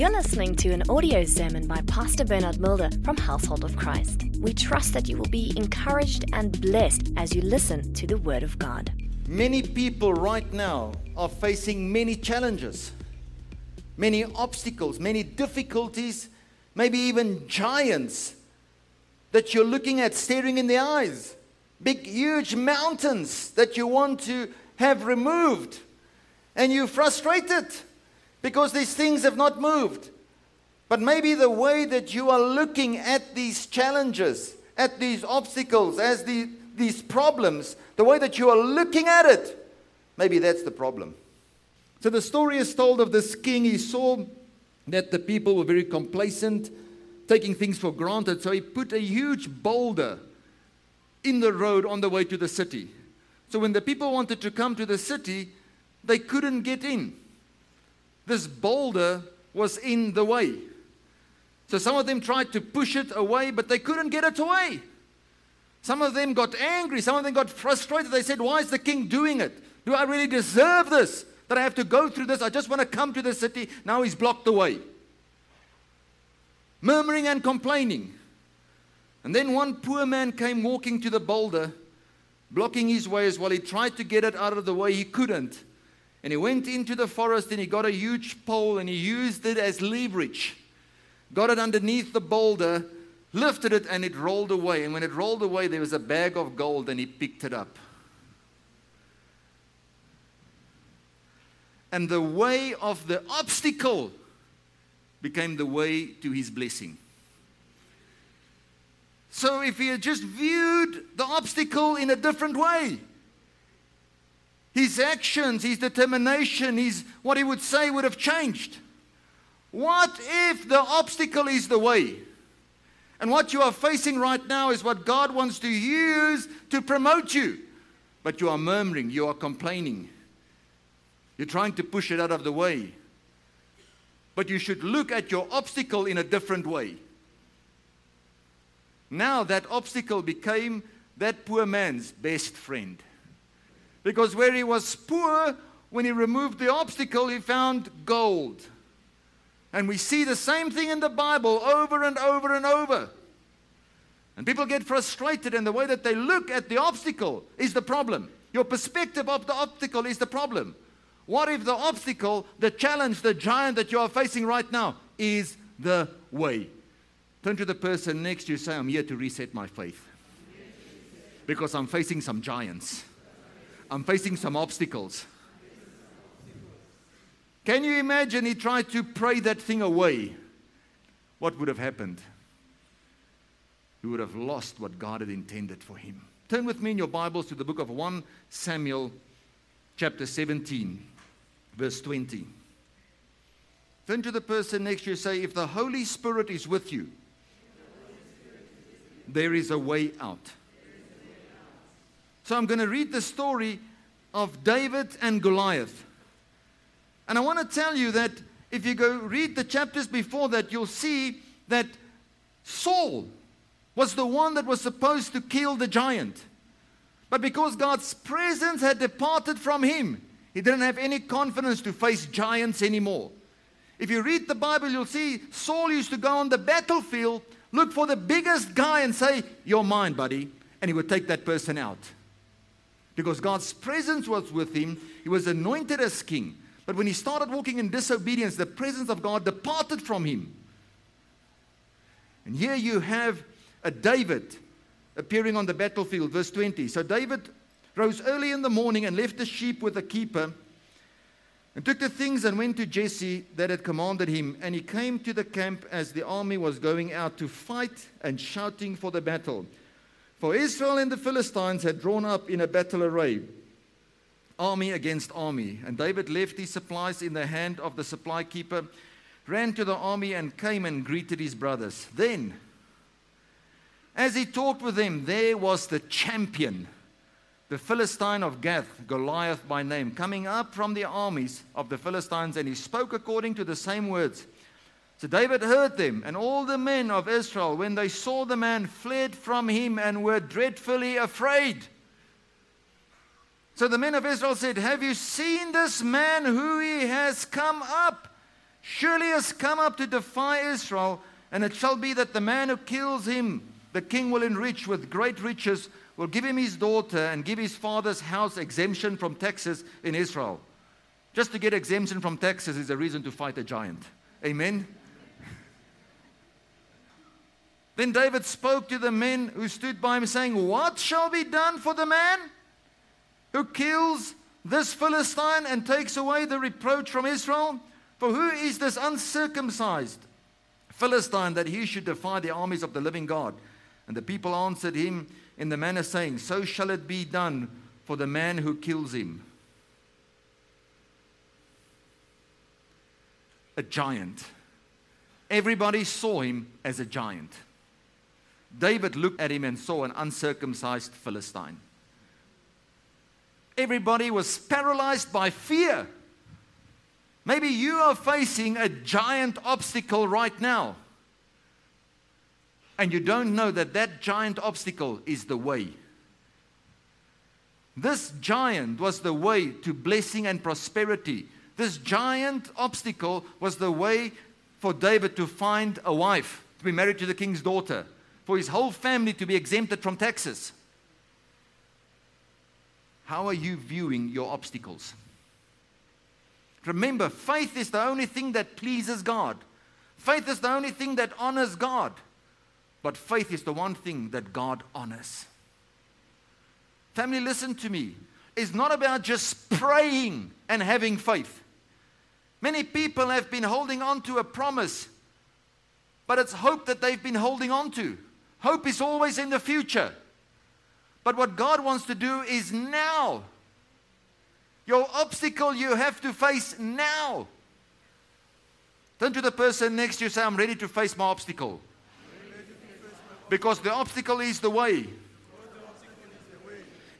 You're listening to an audio sermon by Pastor Bernard Mulder from Household of Christ. We trust that you will be encouraged and blessed as you listen to the Word of God. Many people right now are facing many challenges, many obstacles, many difficulties, maybe even giants that you're looking at staring in the eyes. Big, huge mountains that you want to have removed. And you're frustrated because these things have not moved. But maybe the way that you are looking at these challenges, at these obstacles, as the, these problems, the way that you are looking at it, maybe that's the problem. So the story is told of this king. He saw that the people were very complacent, taking things for granted. So he put a huge boulder in the road on the way to the city. So when the people wanted to come to the city, they couldn't get in. This boulder was in the way. So some of them tried to push it away, but they couldn't get it away. Some of them got angry. Some of them got frustrated. They said, Why is the king doing it? Do I really deserve this? That I have to go through this? I just want to come to the city. Now he's blocked the way. Murmuring and complaining. And then one poor man came walking to the boulder, blocking his way as well. He tried to get it out of the way. He couldn't. And he went into the forest and he got a huge pole and he used it as leverage. Got it underneath the boulder, lifted it, and it rolled away. And when it rolled away, there was a bag of gold and he picked it up. And the way of the obstacle became the way to his blessing. So if he had just viewed the obstacle in a different way, his actions, his determination, his what he would say would have changed. What if the obstacle is the way? And what you are facing right now is what God wants to use to promote you. But you are murmuring, you are complaining. You're trying to push it out of the way. But you should look at your obstacle in a different way. Now that obstacle became that poor man's best friend. Because where he was poor, when he removed the obstacle, he found gold. And we see the same thing in the Bible over and over and over. And people get frustrated, and the way that they look at the obstacle is the problem. Your perspective of the obstacle is the problem. What if the obstacle, the challenge, the giant that you are facing right now is the way? Turn to the person next to you, say, I'm here to reset my faith. Because I'm facing some giants. I'm facing some obstacles. Can you imagine he tried to pray that thing away? What would have happened? He would have lost what God had intended for him. Turn with me in your Bibles to the book of 1 Samuel, chapter 17, verse 20. Turn to the person next to you say, If the Holy Spirit is with you, there is a way out. So I'm going to read the story of David and Goliath. And I want to tell you that if you go read the chapters before that, you'll see that Saul was the one that was supposed to kill the giant. But because God's presence had departed from him, he didn't have any confidence to face giants anymore. If you read the Bible, you'll see Saul used to go on the battlefield, look for the biggest guy, and say, You're mine, buddy. And he would take that person out because God's presence was with him. He was anointed as king. But when he started walking in disobedience, the presence of God departed from him. And here you have a David appearing on the battlefield, verse 20. So David rose early in the morning and left the sheep with the keeper and took the things and went to Jesse that had commanded him. And he came to the camp as the army was going out to fight and shouting for the battle. For Israel and the Philistines had drawn up in a battle array, army against army. And David left his supplies in the hand of the supply keeper, ran to the army, and came and greeted his brothers. Then, as he talked with them, there was the champion, the Philistine of Gath, Goliath by name, coming up from the armies of the Philistines, and he spoke according to the same words. So David heard them, and all the men of Israel, when they saw the man, fled from him and were dreadfully afraid. So the men of Israel said, Have you seen this man who he has come up? surely has come up to defy Israel, and it shall be that the man who kills him, the king will enrich with great riches, will give him his daughter, and give his father's house exemption from taxes in Israel. Just to get exemption from taxes is a reason to fight a giant. Amen. Then David spoke to the men who stood by him, saying, What shall be done for the man who kills this Philistine and takes away the reproach from Israel? For who is this uncircumcised Philistine that he should defy the armies of the living God? And the people answered him in the manner saying, So shall it be done for the man who kills him. A giant. Everybody saw him as a giant. David looked at him and saw an uncircumcised Philistine. Everybody was paralyzed by fear. Maybe you are facing a giant obstacle right now. And you don't know that that giant obstacle is the way. This giant was the way to blessing and prosperity. This giant obstacle was the way for David to find a wife, to be married to the king's daughter for his whole family to be exempted from taxes. How are you viewing your obstacles? Remember, faith is the only thing that pleases God. Faith is the only thing that honors God. But faith is the one thing that God honors. Family, listen to me. It's not about just praying and having faith. Many people have been holding on to a promise, but it's hope that they've been holding on to. Hope is always in the future. But what God wants to do is now. Your obstacle you have to face now. Turn to the person next to you say, I'm ready to face my obstacle. Because the obstacle is the way.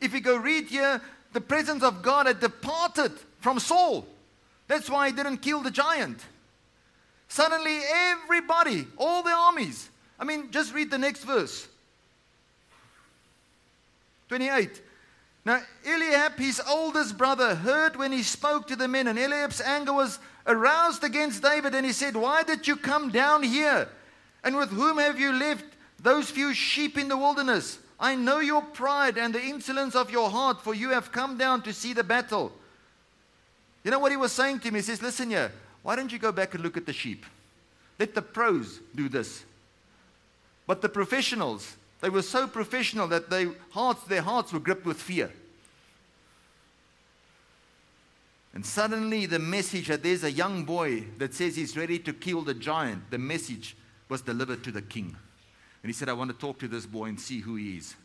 If you go read here, the presence of God had departed from Saul. That's why he didn't kill the giant. Suddenly, everybody, all the armies, I mean, just read the next verse. 28. Now, Eliab, his oldest brother, heard when he spoke to the men, and Eliab's anger was aroused against David, and he said, Why did you come down here? And with whom have you left those few sheep in the wilderness? I know your pride and the insolence of your heart, for you have come down to see the battle. You know what he was saying to me? He says, Listen here, why don't you go back and look at the sheep? Let the pros do this. But the professionals, they were so professional that they hearts, their hearts were gripped with fear. And suddenly, the message that there's a young boy that says he's ready to kill the giant, the message was delivered to the king. And he said, I want to talk to this boy and see who he is.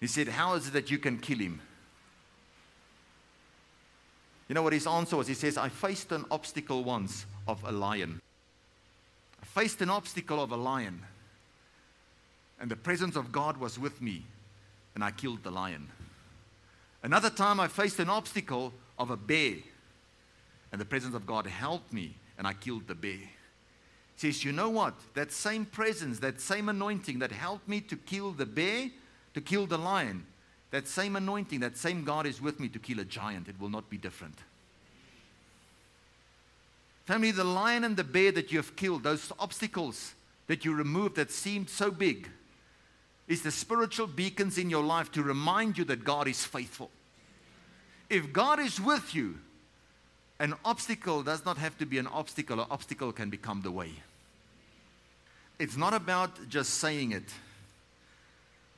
He said, How is it that you can kill him? You know what his answer was? He says, I faced an obstacle once of a lion. I faced an obstacle of a lion and the presence of God was with me, and I killed the lion. Another time I faced an obstacle of a bear, and the presence of God helped me, and I killed the bear. He says, You know what? That same presence, that same anointing that helped me to kill the bear, to kill the lion, that same anointing, that same God is with me to kill a giant. It will not be different. Family, the lion and the bear that you have killed, those obstacles that you removed that seemed so big, is the spiritual beacons in your life to remind you that God is faithful. If God is with you, an obstacle does not have to be an obstacle, an obstacle can become the way. It's not about just saying it.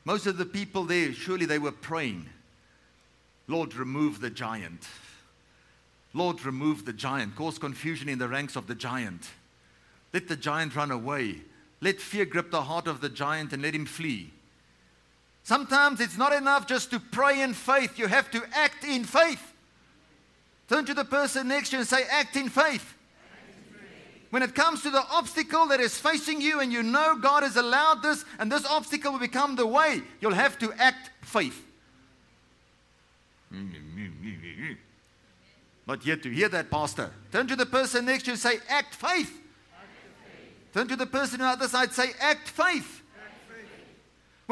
Most of the people there, surely they were praying, Lord, remove the giant. Lord, remove the giant. Cause confusion in the ranks of the giant. Let the giant run away. Let fear grip the heart of the giant and let him flee. Sometimes it's not enough just to pray in faith, you have to act in faith. Turn to the person next to you and say, Act in faith. When it comes to the obstacle that is facing you and you know God has allowed this and this obstacle will become the way, you'll have to act faith. Not yet to hear that, Pastor. Turn to the person next to you and say, Act faith. Turn to the person on the other side, say, Act faith.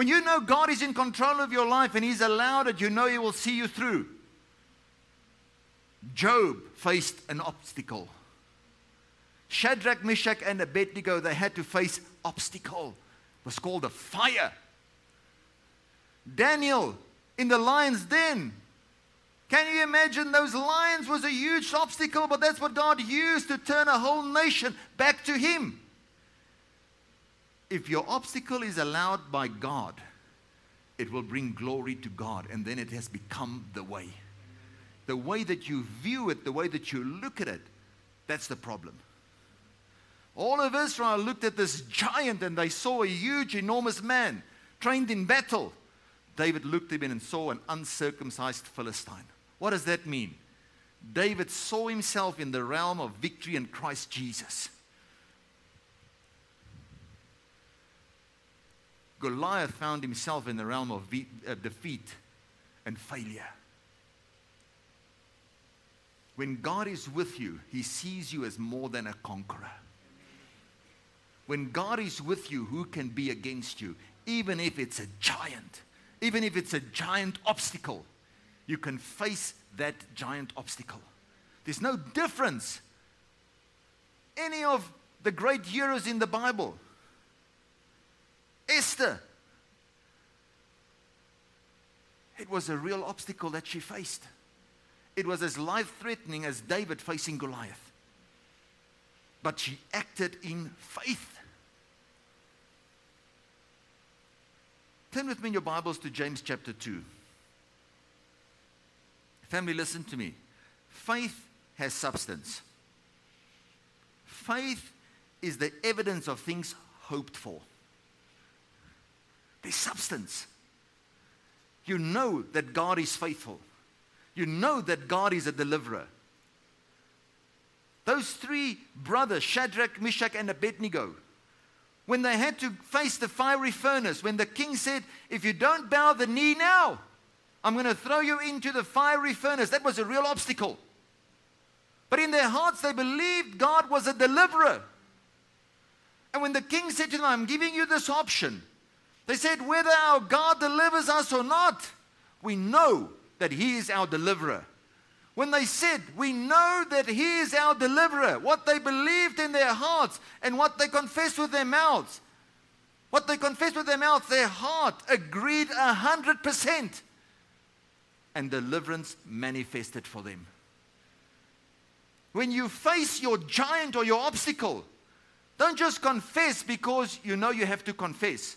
When you know God is in control of your life and He's allowed it, you know He will see you through. Job faced an obstacle. Shadrach, Meshach, and Abednego, they had to face obstacle. It was called a fire. Daniel in the lion's den. Can you imagine those lions was a huge obstacle, but that's what God used to turn a whole nation back to him. If your obstacle is allowed by God, it will bring glory to God, and then it has become the way. The way that you view it, the way that you look at it, that's the problem. All of Israel looked at this giant and they saw a huge, enormous man trained in battle. David looked at him and saw an uncircumcised Philistine. What does that mean? David saw himself in the realm of victory in Christ Jesus. Goliath found himself in the realm of uh, defeat and failure. When God is with you, He sees you as more than a conqueror. When God is with you, who can be against you? Even if it's a giant, even if it's a giant obstacle, you can face that giant obstacle. There's no difference. Any of the great heroes in the Bible, Esther, it was a real obstacle that she faced. It was as life threatening as David facing Goliath. But she acted in faith. Turn with me in your Bibles to James chapter 2. Family, listen to me. Faith has substance. Faith is the evidence of things hoped for. There's substance. You know that God is faithful. You know that God is a deliverer. Those three brothers, Shadrach, Meshach, and Abednego, when they had to face the fiery furnace, when the king said, If you don't bow the knee now, I'm going to throw you into the fiery furnace. That was a real obstacle. But in their hearts, they believed God was a deliverer. And when the king said to them, I'm giving you this option, they said, whether our God delivers us or not, we know that He is our deliverer. When they said, We know that He is our deliverer, what they believed in their hearts and what they confessed with their mouths, what they confessed with their mouths, their heart agreed a hundred percent. And deliverance manifested for them. When you face your giant or your obstacle, don't just confess because you know you have to confess.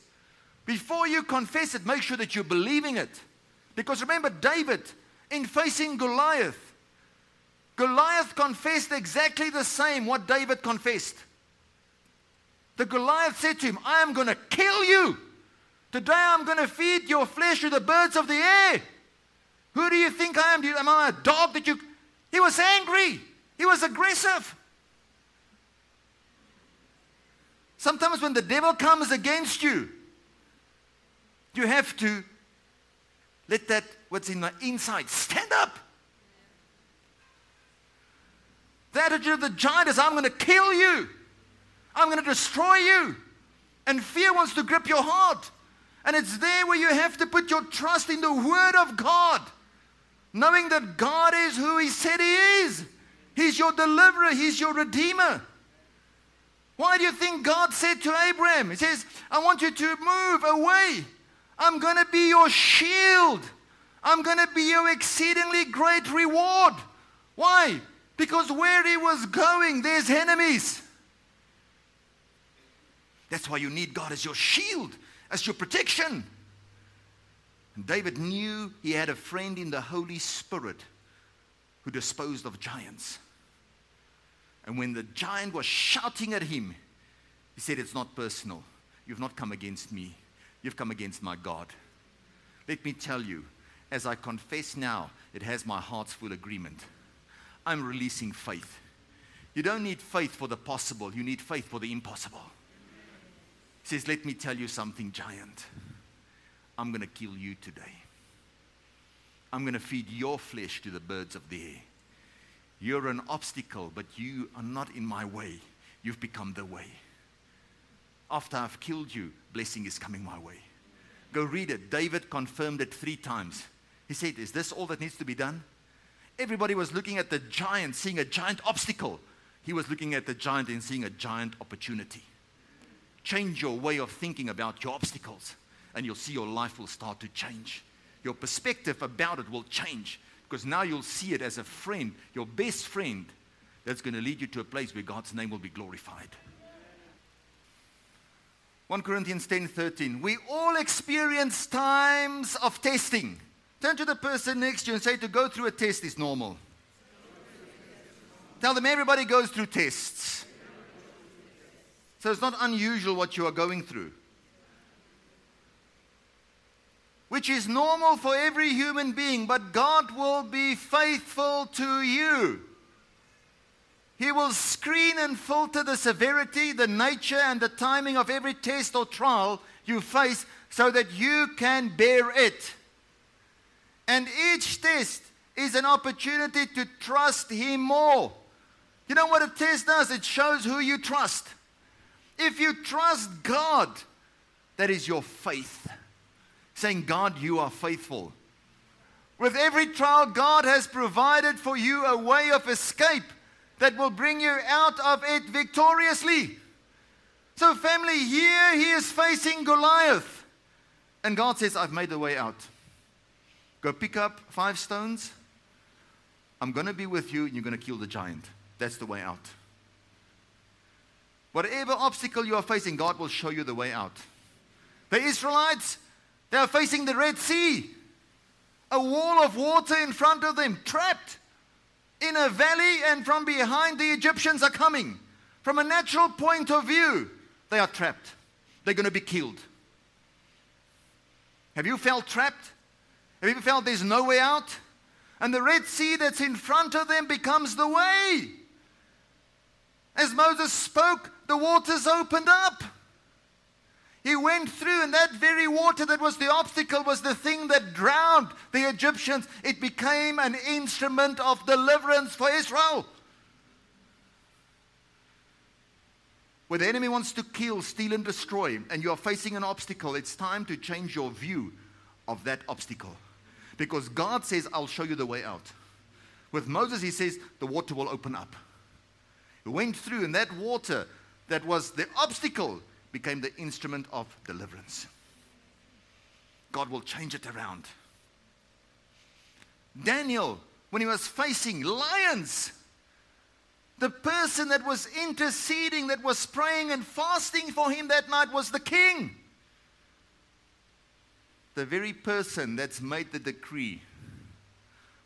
Before you confess it, make sure that you're believing it. Because remember, David, in facing Goliath, Goliath confessed exactly the same what David confessed. The Goliath said to him, I am going to kill you. Today I'm going to feed your flesh to the birds of the air. Who do you think I am? Am I a dog that you. He was angry. He was aggressive. Sometimes when the devil comes against you, you have to let that, what's in the inside, stand up. The attitude of the giant is, I'm going to kill you. I'm going to destroy you. And fear wants to grip your heart. And it's there where you have to put your trust in the Word of God, knowing that God is who He said He is. He's your deliverer, He's your redeemer. Why do you think God said to Abraham, He says, I want you to move away I'm going to be your shield. I'm going to be your exceedingly great reward. Why? Because where he was going, there's enemies. That's why you need God as your shield, as your protection. And David knew he had a friend in the Holy Spirit who disposed of giants. And when the giant was shouting at him, he said, It's not personal. You've not come against me. You've come against my God. Let me tell you, as I confess now, it has my heart's full agreement. I'm releasing faith. You don't need faith for the possible, you need faith for the impossible. He says, Let me tell you something, giant. I'm going to kill you today. I'm going to feed your flesh to the birds of the air. You're an obstacle, but you are not in my way. You've become the way after I've killed you, blessing is coming my way. Go read it. David confirmed it three times. He said, Is this all that needs to be done? Everybody was looking at the giant, seeing a giant obstacle. He was looking at the giant and seeing a giant opportunity. Change your way of thinking about your obstacles, and you'll see your life will start to change. Your perspective about it will change because now you'll see it as a friend, your best friend, that's going to lead you to a place where God's name will be glorified. 1 Corinthians 10 13. We all experience times of testing. Turn to the person next to you and say, To go through a test is normal. Tell them everybody goes through tests. So it's not unusual what you are going through. Which is normal for every human being, but God will be faithful to you. He will screen and filter the severity, the nature, and the timing of every test or trial you face so that you can bear it. And each test is an opportunity to trust Him more. You know what a test does? It shows who you trust. If you trust God, that is your faith. Saying, God, you are faithful. With every trial, God has provided for you a way of escape that will bring you out of it victoriously. So, family, here he is facing Goliath. And God says, I've made a way out. Go pick up five stones. I'm going to be with you, and you're going to kill the giant. That's the way out. Whatever obstacle you are facing, God will show you the way out. The Israelites, they are facing the Red Sea, a wall of water in front of them, trapped in a valley, and from behind the Egyptians are coming. From a natural point of view, they are trapped. They're going to be killed. Have you felt trapped? Have you felt there's no way out? And the Red Sea that's in front of them becomes the way. As Moses spoke, the waters opened up. He went through, and that very water that was the obstacle was the thing that drowned the Egyptians. It became an instrument of deliverance for Israel. Where the enemy wants to kill, steal, and destroy, and you are facing an obstacle, it's time to change your view of that obstacle. Because God says, I'll show you the way out. With Moses, he says, the water will open up. He went through, and that water that was the obstacle became the instrument of deliverance. God will change it around. Daniel, when he was facing lions, the person that was interceding, that was praying and fasting for him that night was the king. The very person that's made the decree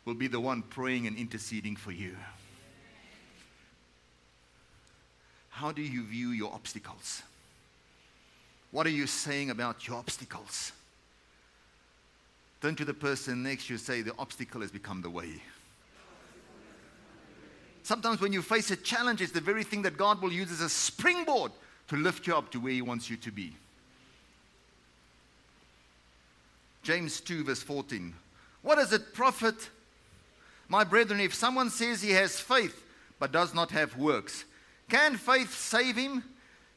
will be the one praying and interceding for you. How do you view your obstacles? What are you saying about your obstacles? Turn to the person next you say, The obstacle has become the way. Sometimes when you face a challenge, it's the very thing that God will use as a springboard to lift you up to where He wants you to be. James 2, verse 14. What does it profit, my brethren, if someone says he has faith but does not have works? Can faith save him?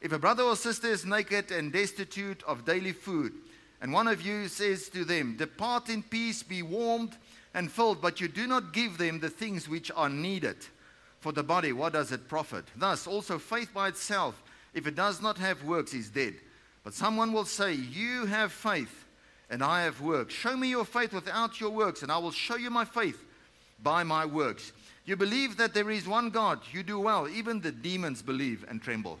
If a brother or sister is naked and destitute of daily food, and one of you says to them, Depart in peace, be warmed and filled, but you do not give them the things which are needed for the body, what does it profit? Thus, also faith by itself, if it does not have works, is dead. But someone will say, You have faith, and I have works. Show me your faith without your works, and I will show you my faith by my works. You believe that there is one God, you do well. Even the demons believe and tremble.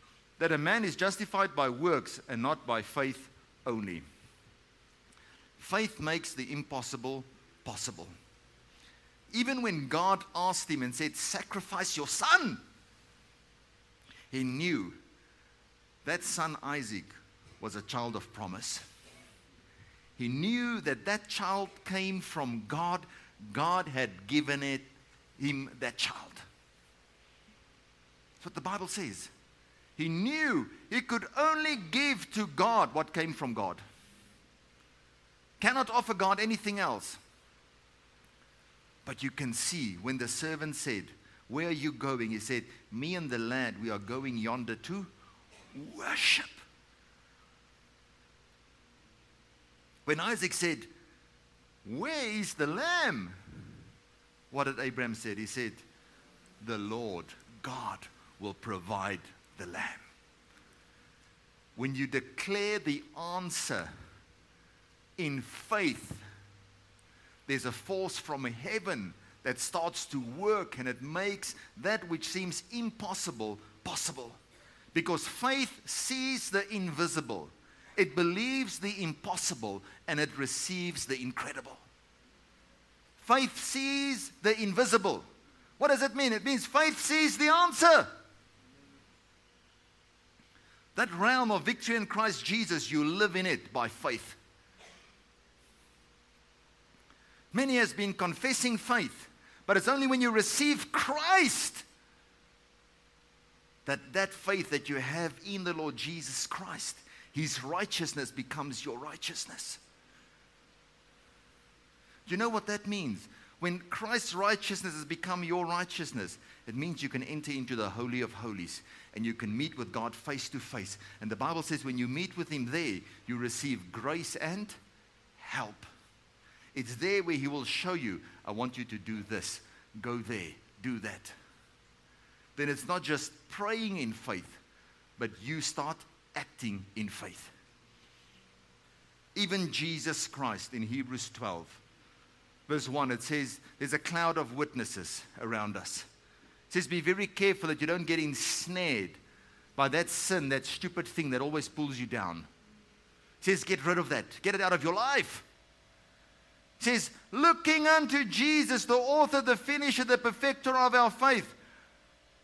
that a man is justified by works and not by faith only. Faith makes the impossible possible. Even when God asked him and said, Sacrifice your son, he knew that son Isaac was a child of promise. He knew that that child came from God. God had given it him that child. That's what the Bible says. He knew he could only give to God what came from God. Cannot offer God anything else. But you can see when the servant said, Where are you going? He said, Me and the lad, we are going yonder to worship. When Isaac said, Where is the lamb? What did Abraham say? He said, The Lord God will provide the lamb. When you declare the answer in faith, there's a force from heaven that starts to work and it makes that which seems impossible possible. Because faith sees the invisible, it believes the impossible, and it receives the incredible. Faith sees the invisible. What does it mean? It means faith sees the answer. That realm of victory in Christ Jesus, you live in it by faith. Many has been confessing faith, but it's only when you receive Christ that that faith that you have in the Lord Jesus Christ, his righteousness becomes your righteousness. Do you know what that means? When Christ's righteousness has become your righteousness, it means you can enter into the Holy of Holies and you can meet with God face to face. And the Bible says when you meet with Him there, you receive grace and help. It's there where He will show you, I want you to do this, go there, do that. Then it's not just praying in faith, but you start acting in faith. Even Jesus Christ in Hebrews 12, verse 1, it says, There's a cloud of witnesses around us. It says, Be very careful that you don't get ensnared by that sin, that stupid thing that always pulls you down. It says, Get rid of that, get it out of your life says, looking unto Jesus, the author, the finisher, the perfecter of our faith,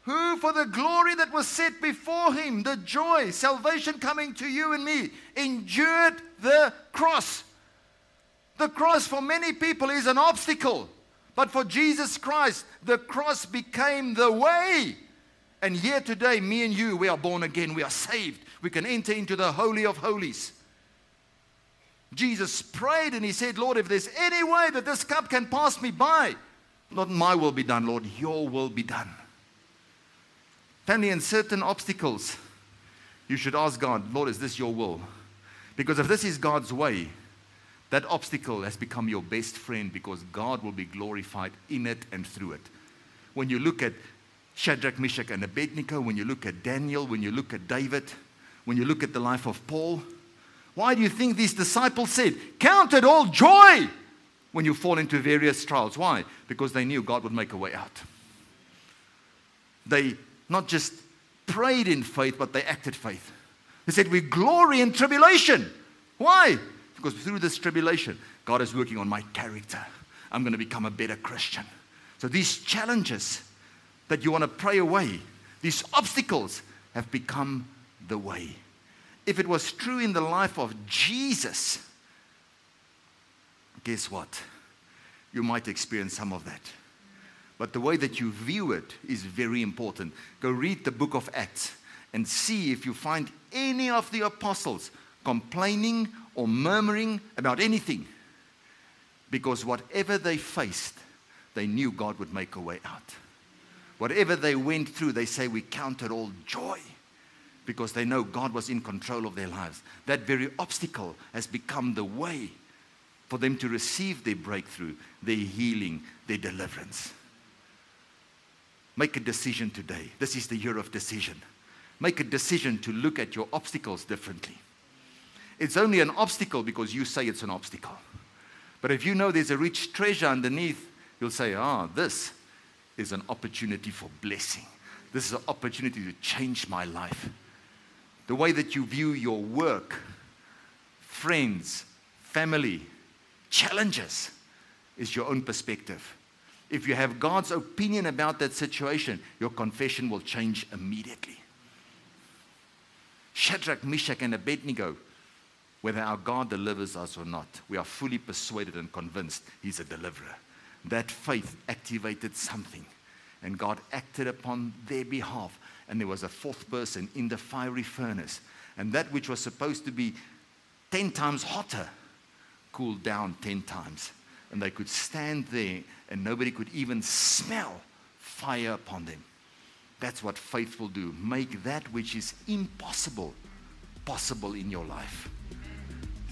who for the glory that was set before him, the joy, salvation coming to you and me, endured the cross. The cross for many people is an obstacle, but for Jesus Christ, the cross became the way. And here today, me and you, we are born again, we are saved, we can enter into the Holy of Holies. Jesus prayed and he said, Lord, if there's any way that this cup can pass me by, not my will be done, Lord, your will be done. Family, in certain obstacles, you should ask God, Lord, is this your will? Because if this is God's way, that obstacle has become your best friend because God will be glorified in it and through it. When you look at Shadrach, Meshach, and Abednego, when you look at Daniel, when you look at David, when you look at the life of Paul, why do you think these disciples said, Count it all joy when you fall into various trials? Why? Because they knew God would make a way out. They not just prayed in faith, but they acted faith. They said, We glory in tribulation. Why? Because through this tribulation, God is working on my character. I'm going to become a better Christian. So these challenges that you want to pray away, these obstacles have become the way if it was true in the life of Jesus, guess what? You might experience some of that. But the way that you view it is very important. Go read the book of Acts and see if you find any of the apostles complaining or murmuring about anything. Because whatever they faced, they knew God would make a way out. Whatever they went through, they say, We counted all joy because they know God was in control of their lives. That very obstacle has become the way for them to receive their breakthrough, their healing, their deliverance. Make a decision today. This is the year of decision. Make a decision to look at your obstacles differently. It's only an obstacle because you say it's an obstacle. But if you know there's a rich treasure underneath, you'll say, ah, this is an opportunity for blessing. This is an opportunity to change my life the way that you view your work, friends, family, challenges is your own perspective. If you have God's opinion about that situation, your confession will change immediately. Shadrach, Meshach, and Abednego, whether our God delivers us or not, we are fully persuaded and convinced He's a deliverer. That faith activated something, and God acted upon their behalf and there was a fourth person in the fiery furnace. And that which was supposed to be 10 times hotter cooled down 10 times. And they could stand there and nobody could even smell fire upon them. That's what faith will do. Make that which is impossible possible in your life.